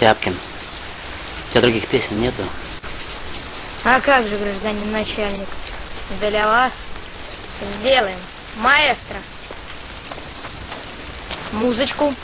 Тяпкин. У тебя других песен нету? А как же, гражданин начальник, для вас сделаем. Маэстро. Музычку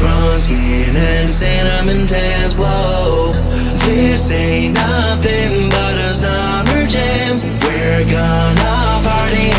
Bronze skin and cinnamon tans. Whoa. This ain't nothing but a summer jam. We're gonna party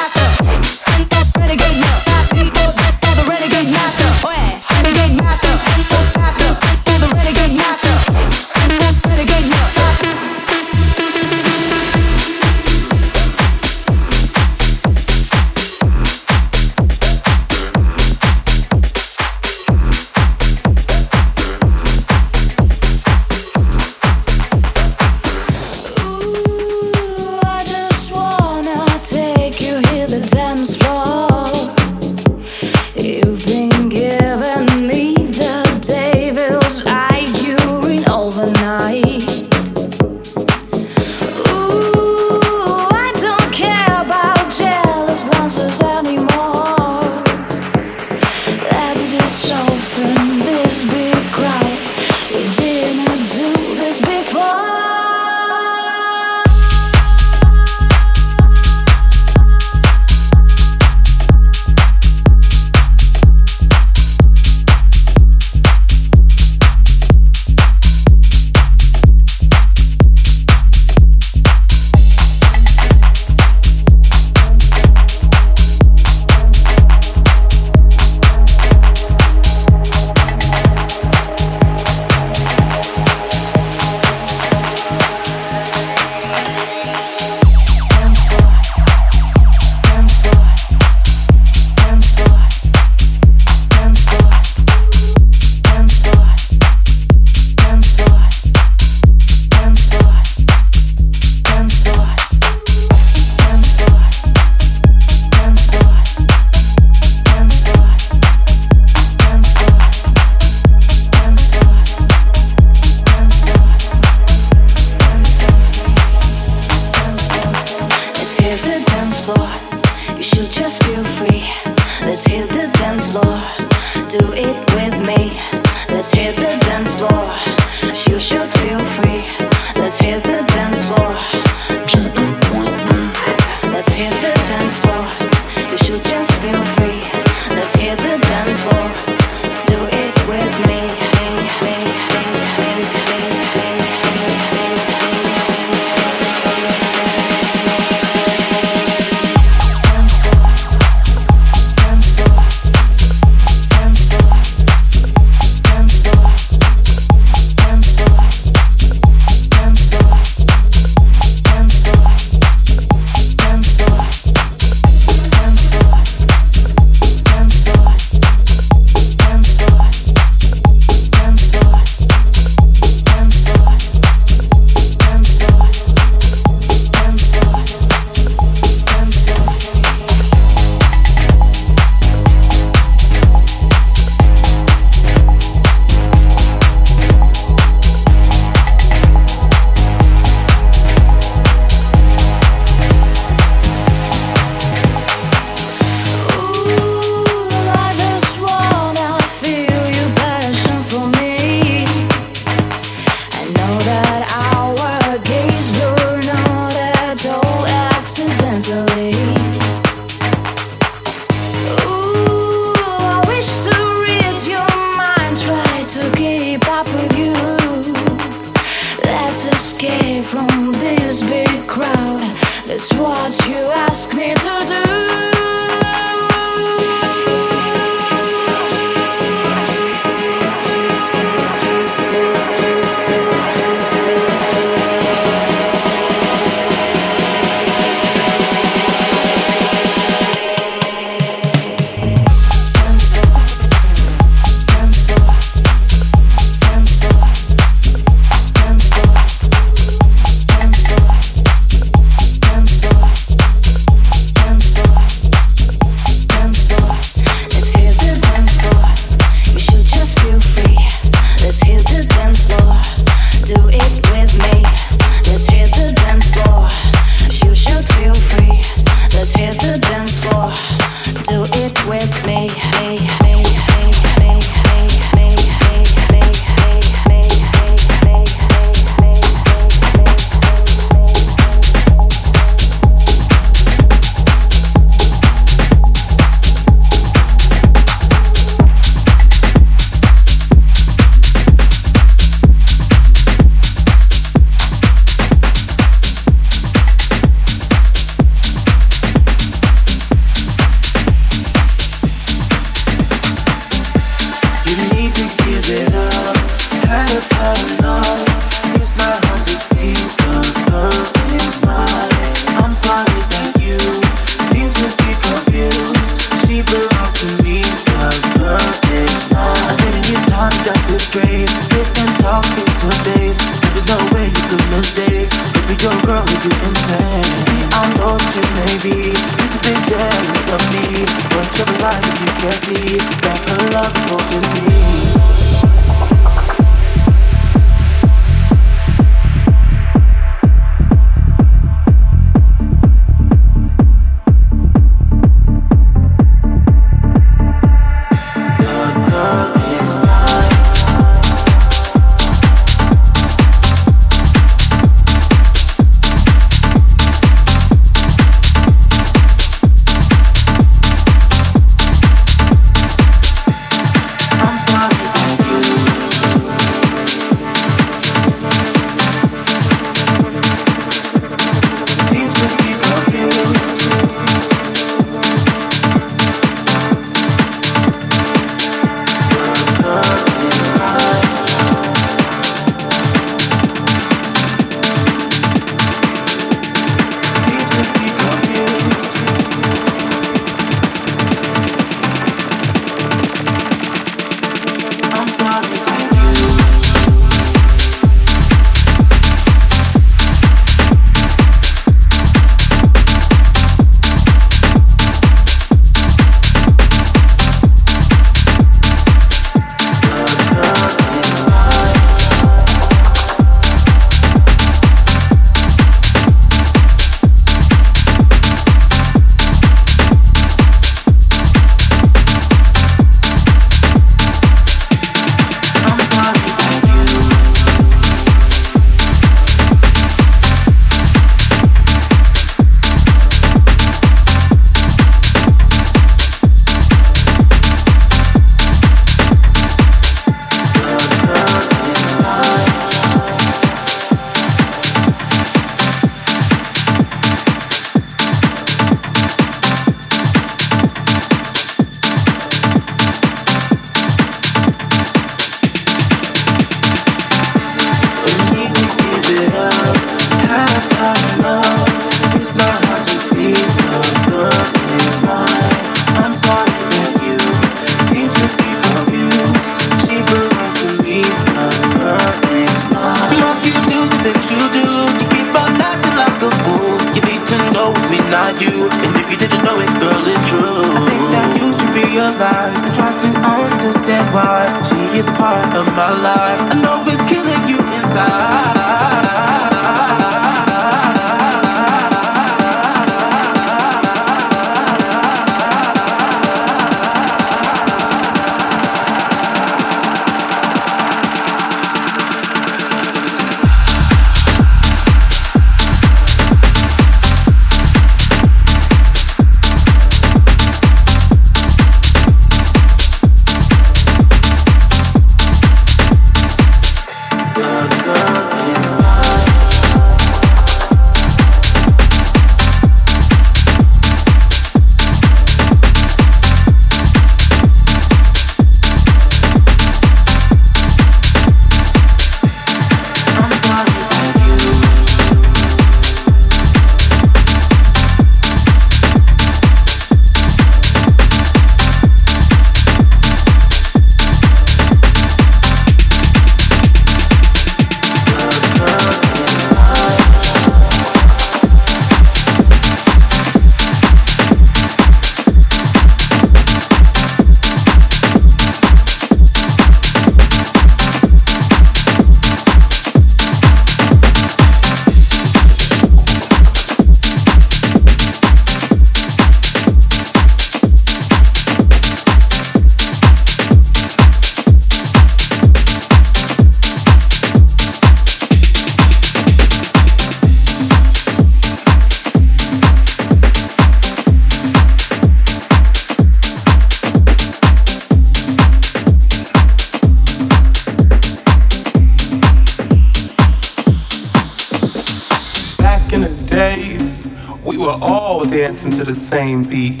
to the same beat.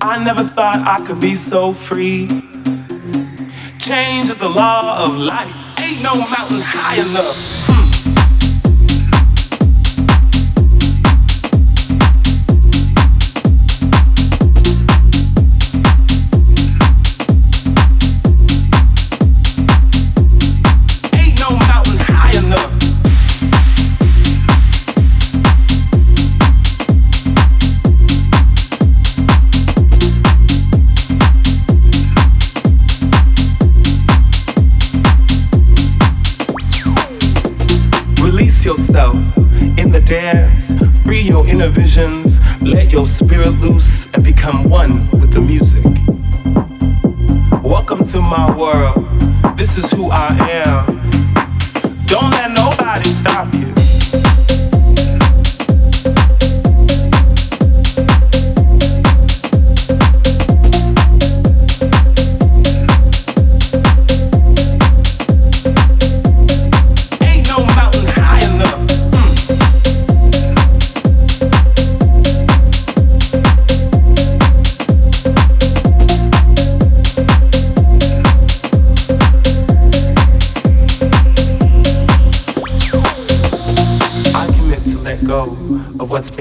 I never thought I could be so free. Change is the law of life. Ain't no mountain high enough. Visions, let your spirit loose and become one with the music. Welcome to my world. This is who I am. Don't let nobody stop you.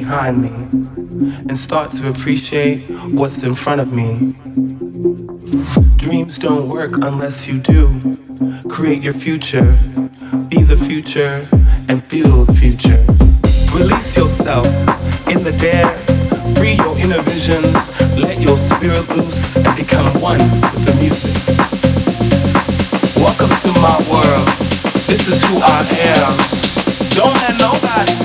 Behind me and start to appreciate what's in front of me. Dreams don't work unless you do. Create your future, be the future, and feel the future. Release yourself in the dance, free your inner visions, let your spirit loose, and become one with the music. Welcome to my world. This is who I am. Don't let nobody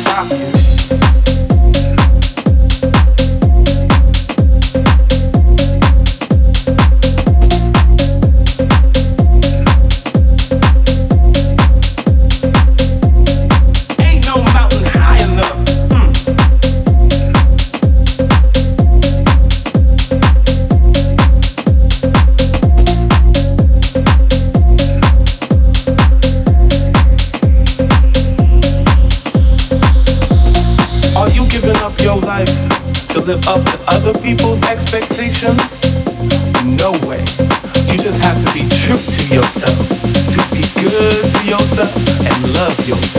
live up to other people's expectations? No way. You just have to be true to yourself, to be good to yourself and love yourself.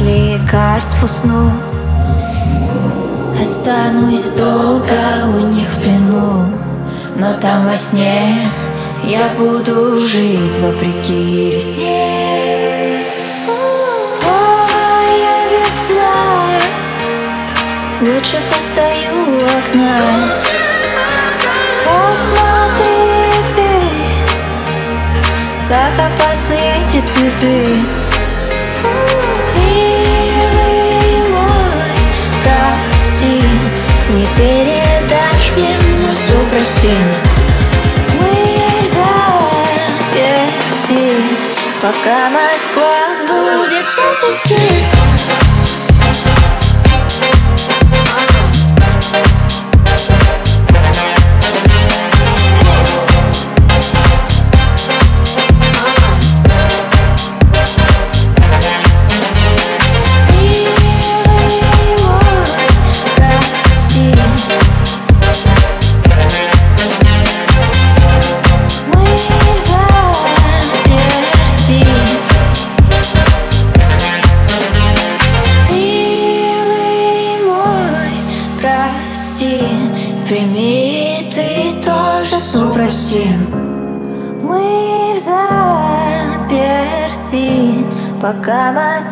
Лекарств усну. Останусь долго у них в плену Но там во сне я буду жить вопреки весне. Ой, я весна Лучше постою у окна. Посмотри ты Как опасны эти цветы Не передашь мне носу прости. Мы в заперти Пока Москва будет вся Пока Москва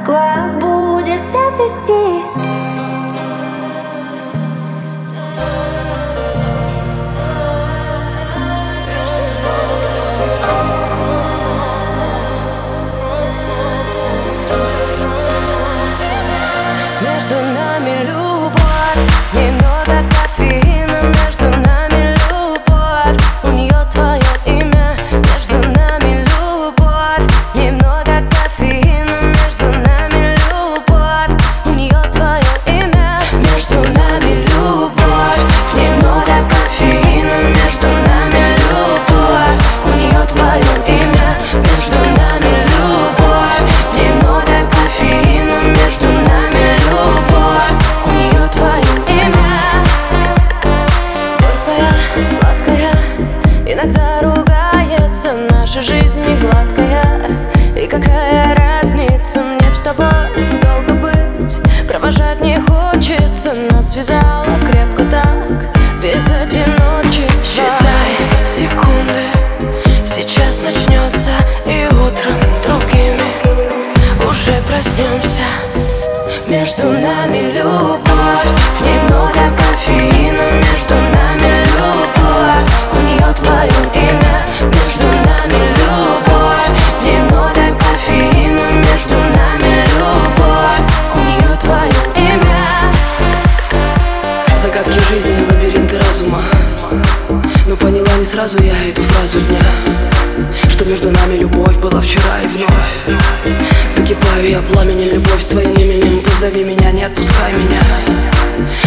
Я пламенем, любовь с твоим именем. Позови меня, не отпускай меня.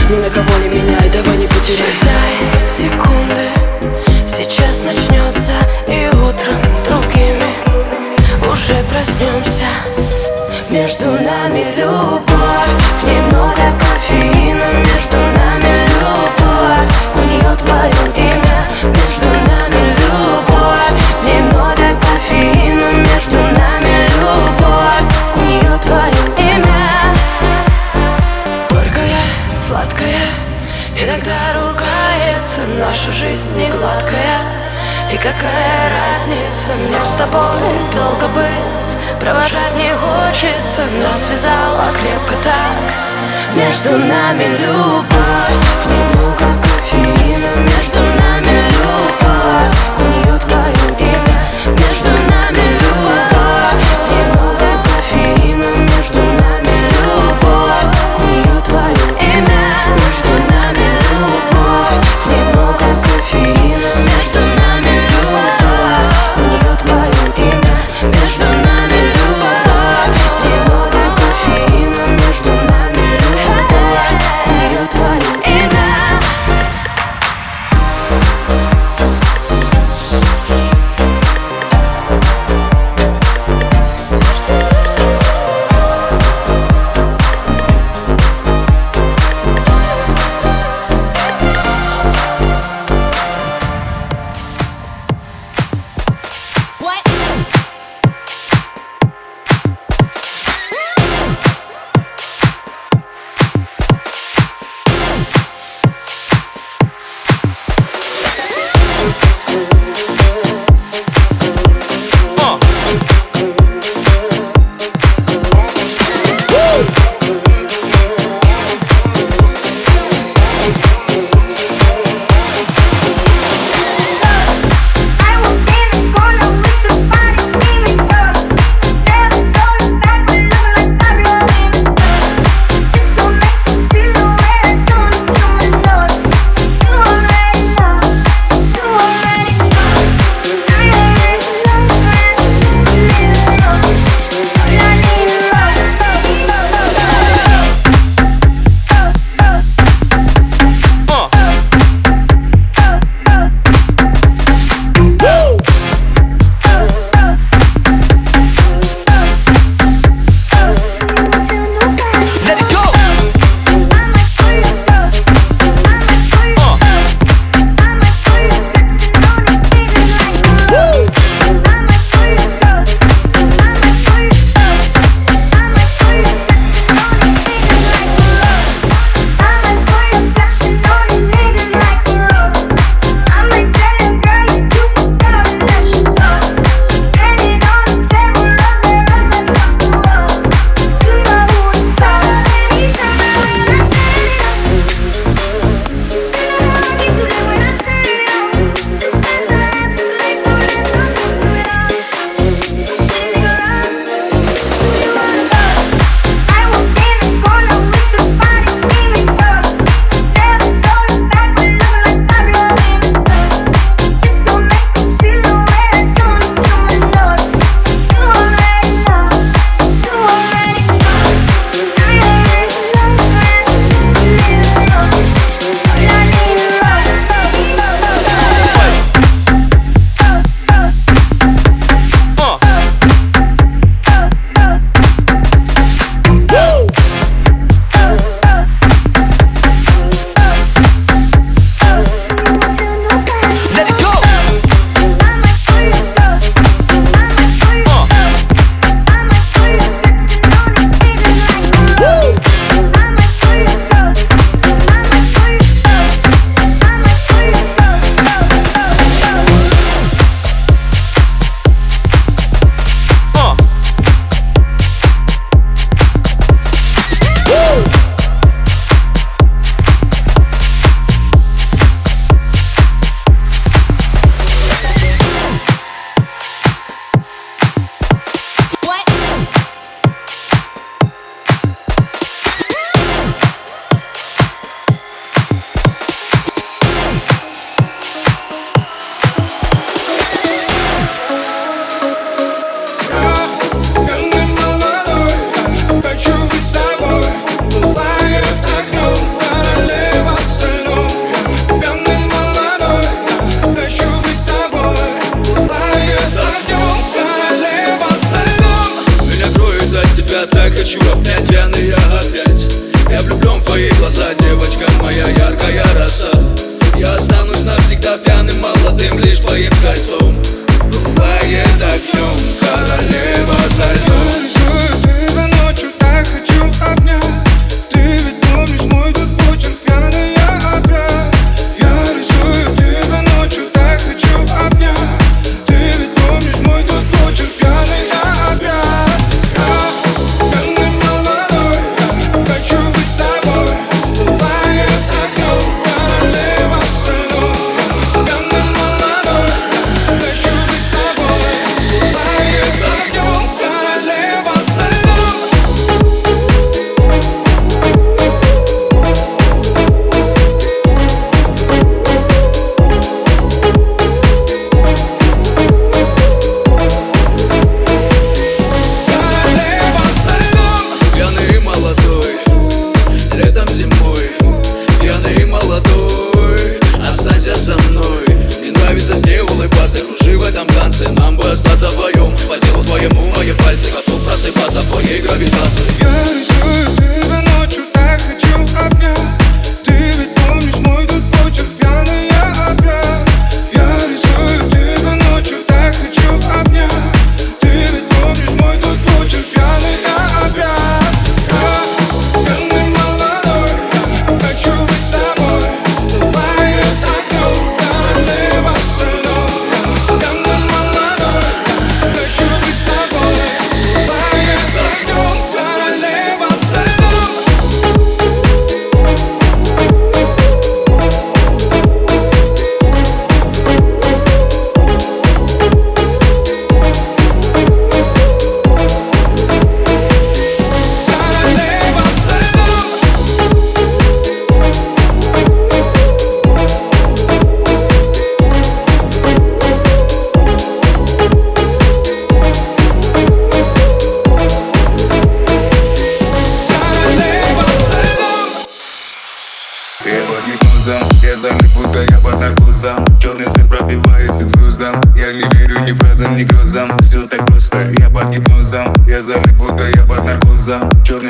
Ни на кого не меняй, давай не потеряй. Считай секунды, сейчас начнется И утром другими уже проснемся. Между нами любовь, немного кофеина. Между нами любовь, у нее твое гладкая И какая разница, мне с тобой долго быть. Провожать не хочется, нас связало крепко так. Между нами любовь, немного кофеина. Между нами любовь, у нее твое имя. Между нами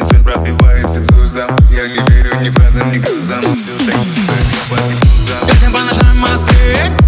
Цвет пробивается к звездам. Я не верю ни фразам, ни глазам Все так, как я по Едем по ночной Москве.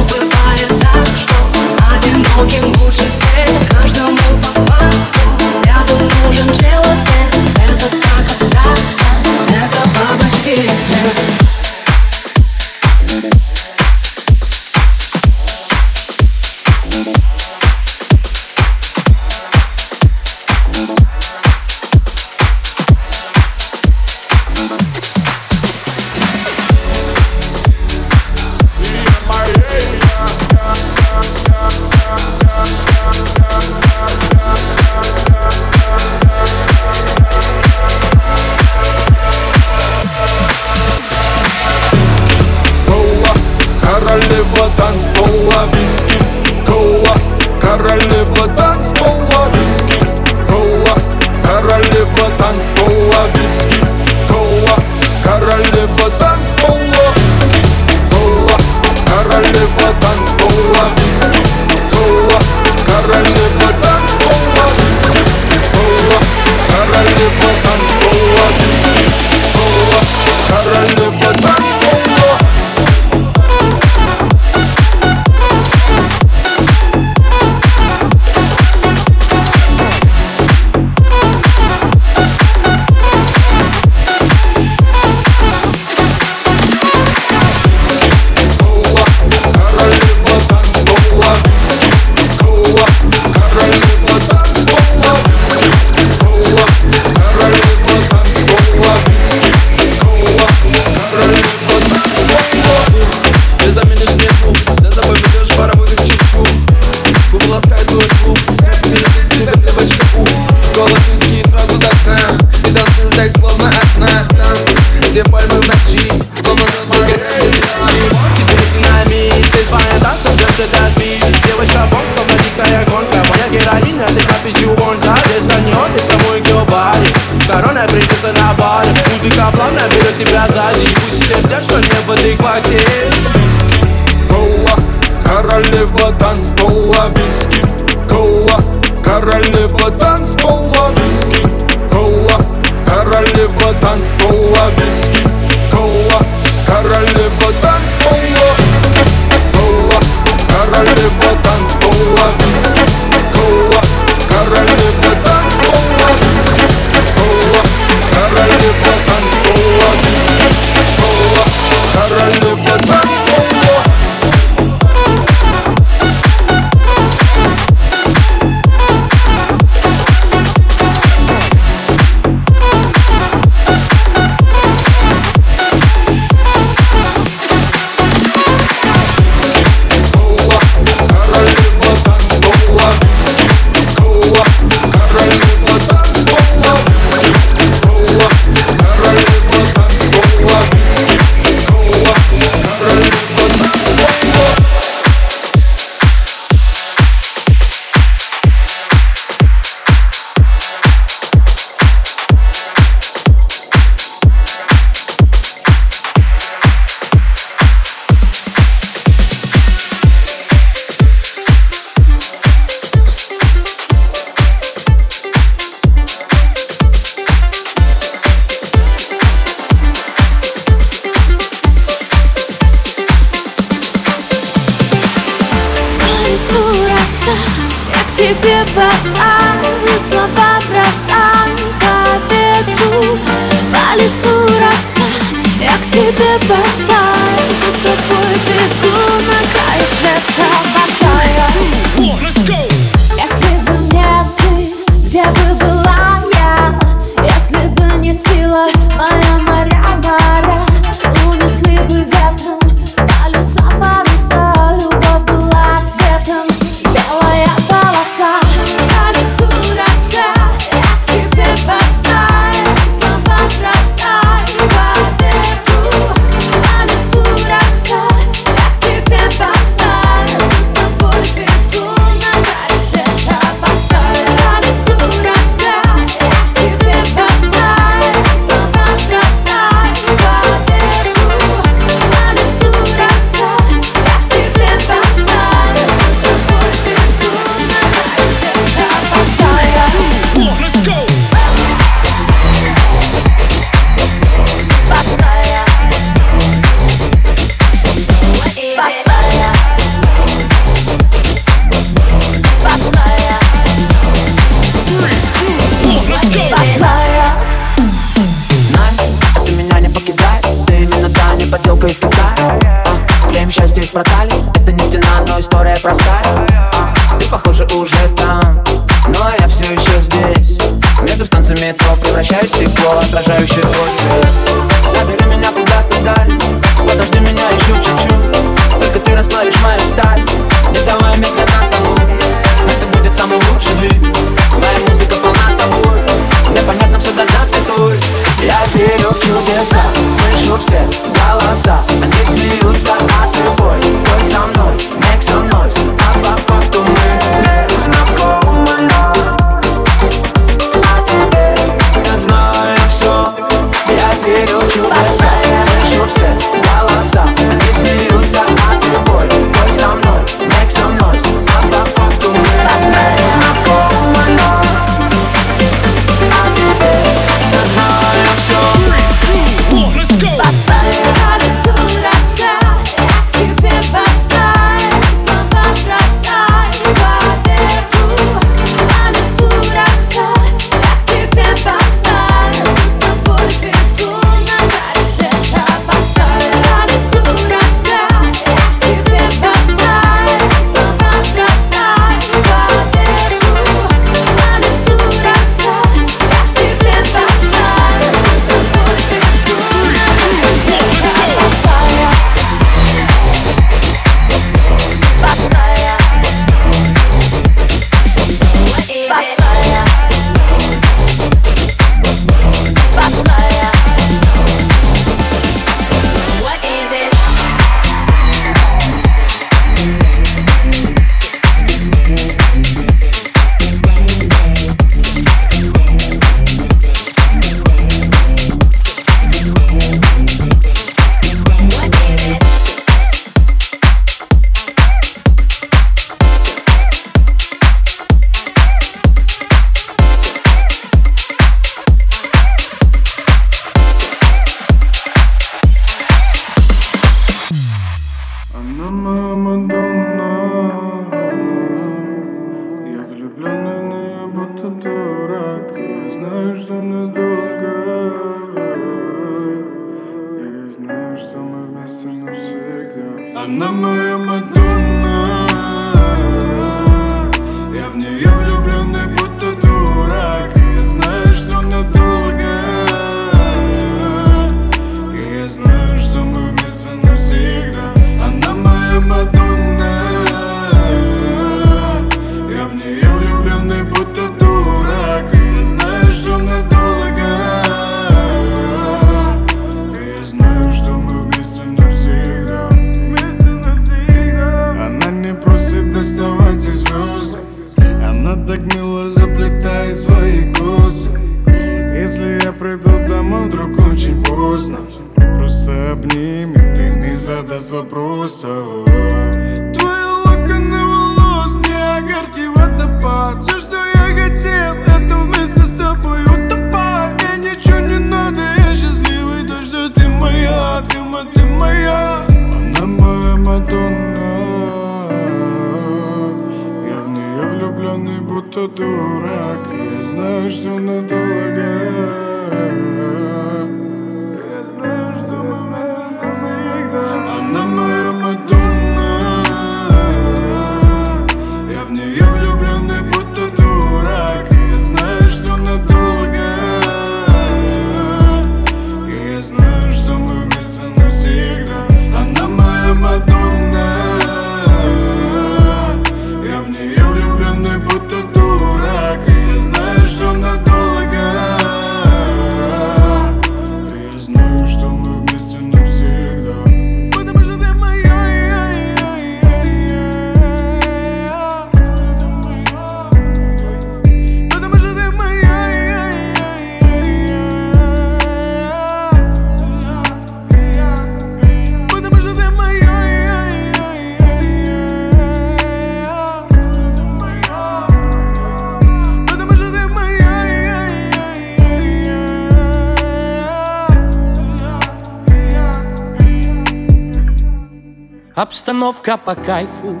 Обстановка по кайфу,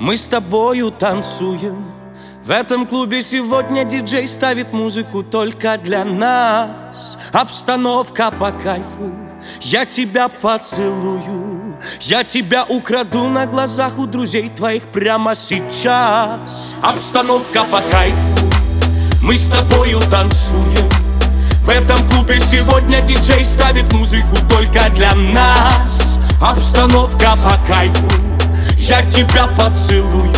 мы с тобою танцуем. В этом клубе сегодня диджей ставит музыку только для нас. Обстановка по кайфу, я тебя поцелую. Я тебя украду на глазах у друзей твоих прямо сейчас. Обстановка по кайфу, мы с тобою танцуем. В этом клубе сегодня диджей ставит музыку только для нас. Обстановка по кайфу, я тебя поцелую.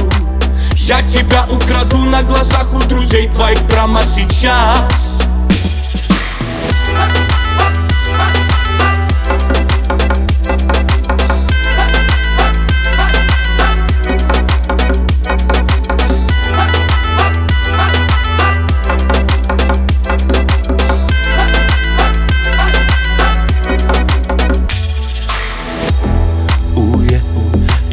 Я тебя украду на глазах у друзей твоих прямо сейчас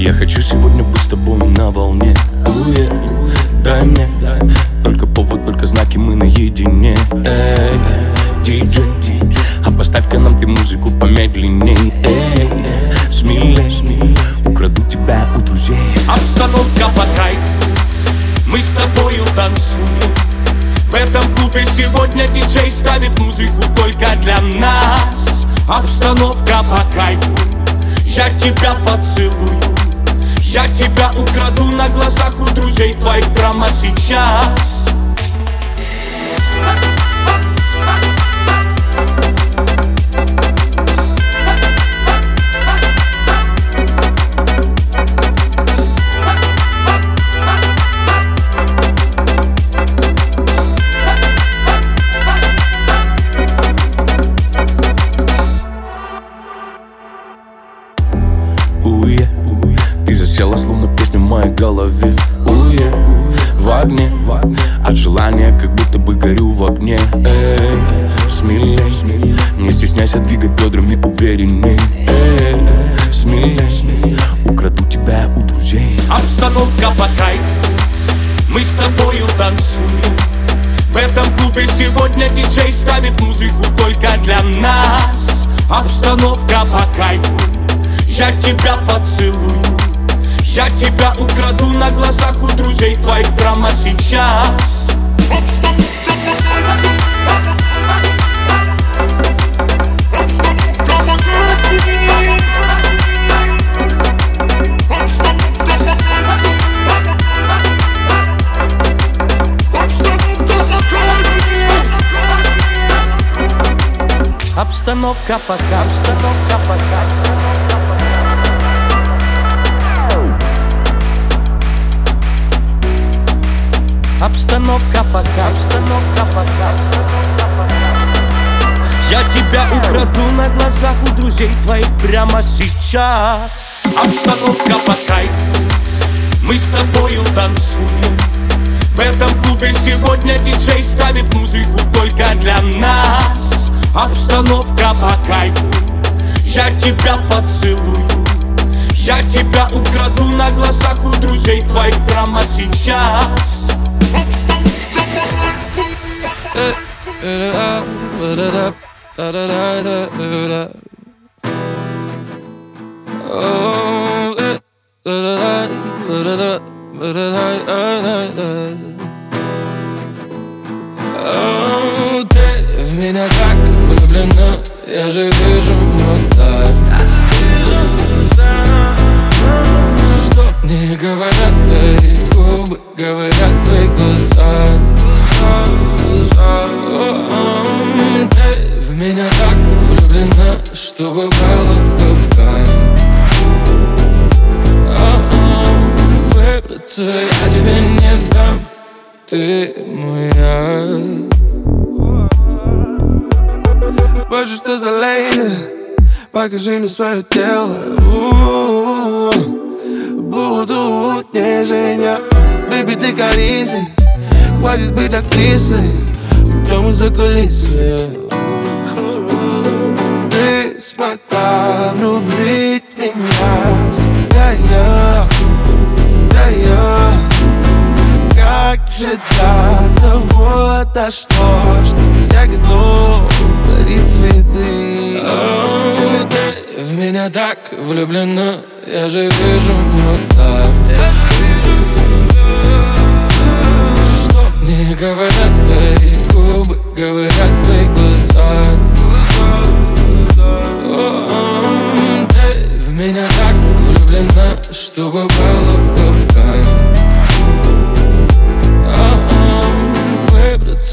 Я хочу сегодня быть с тобой на волне. Уе, Дай мне Только повод, только знаки, мы наедине. Эй, А поставь-ка нам ты музыку помедленней. Эй, смелей Украду тебя у друзей. Обстановка по кайфу Мы с тобою танцуем. В этом клубе сегодня диджей ставит музыку только для нас. Обстановка по кайфу я тебя поцелую Я тебя украду на глазах у друзей твоих прямо сейчас Обстановка по кайфу. Я тебя поцелую. Я тебя украду на глазах у друзей твоих прямо сейчас. Обстановка пока, обстановка пока. Обстановка пока, обстановка пока. Я тебя украду на глазах у друзей твоих прямо сейчас Обстановка по кайфу Мы с тобою танцуем В этом клубе сегодня диджей ставит музыку только для нас Обстановка по кайфу. Я тебя поцелую. Я тебя украду на глазах у друзей твоих прямо сейчас. Ты в меня Покажи мне свое тело У-у-у. Буду утешения Бэби, ты корисой Хватит быть актрисой Уйдем за кулисы Ты смогла влюбить меня в себя я, в себя я как же до того дошло, что я готов дарить цветы. Ты в меня так влюблена, я же вижу вот так Что не говорят твои губы, говорят твои глаза. Ты в меня так влюблена, что попала в капкан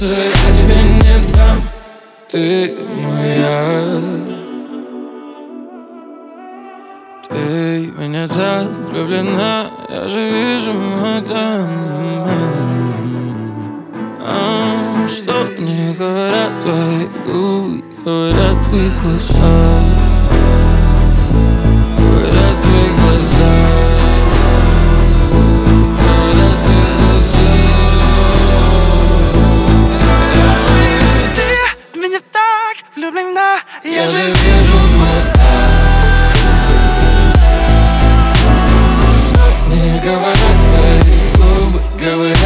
Выбраться я тебе не дам. Ты моя. Ты меня так влюблена Я же вижу это А, Что не говорят твои губы Говорят твои глаза Я же вижу Что не говорят твои губы Говорят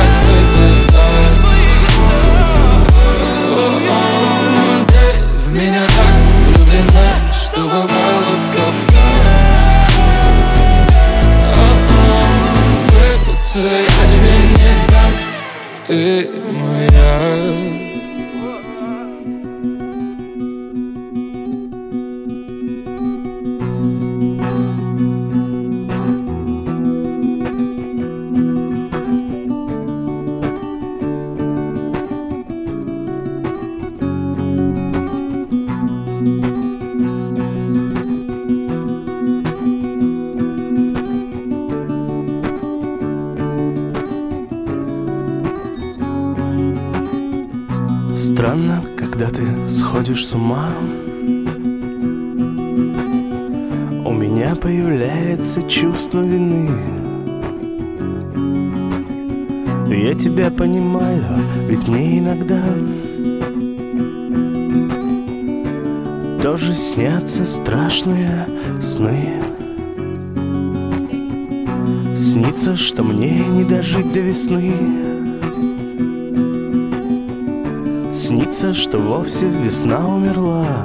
сходишь с ума? У меня появляется чувство вины. Я тебя понимаю, ведь мне иногда Тоже снятся страшные сны. Снится, что мне не дожить до весны Снится, что вовсе весна умерла.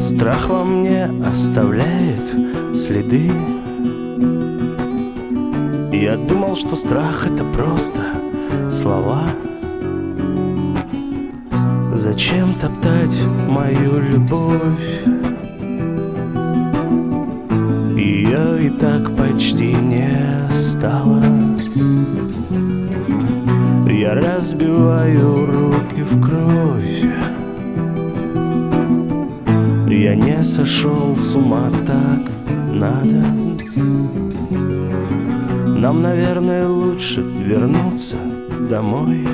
Страх во мне оставляет следы. Я думал, что страх это просто слова. Зачем топтать мою любовь? Ее и так почти не стало Разбиваю руки в кровь. Я не сошел с ума, так надо. Нам, наверное, лучше вернуться домой.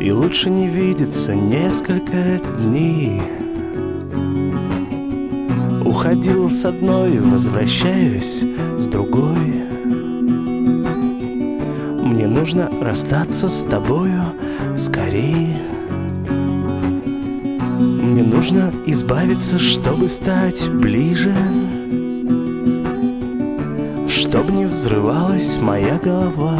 И лучше не видеться несколько дней. Уходил с одной, возвращаюсь с другой нужно расстаться с тобою скорее. Мне нужно избавиться, чтобы стать ближе. Чтоб не взрывалась моя голова.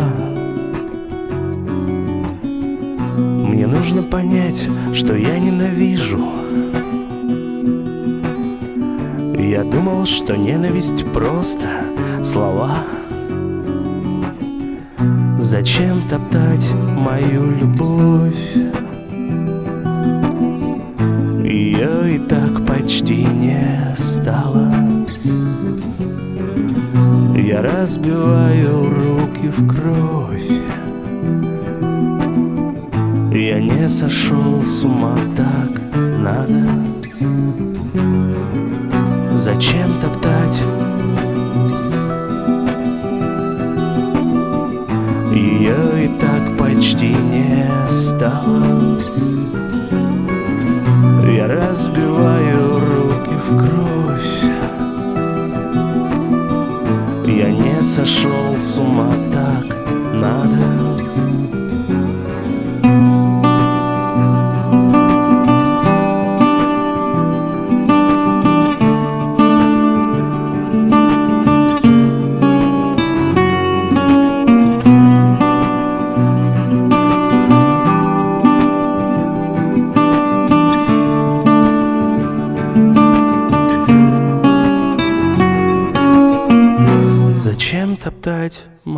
Мне нужно понять, что я ненавижу. Я думал, что ненависть просто слова Зачем топтать мою любовь? Ее и так почти не стало. Я разбиваю руки в кровь. Я не сошел с ума, так надо. Зачем почти не стало. Я разбиваю руки в кровь. Я не сошел с ума, так надо Зачем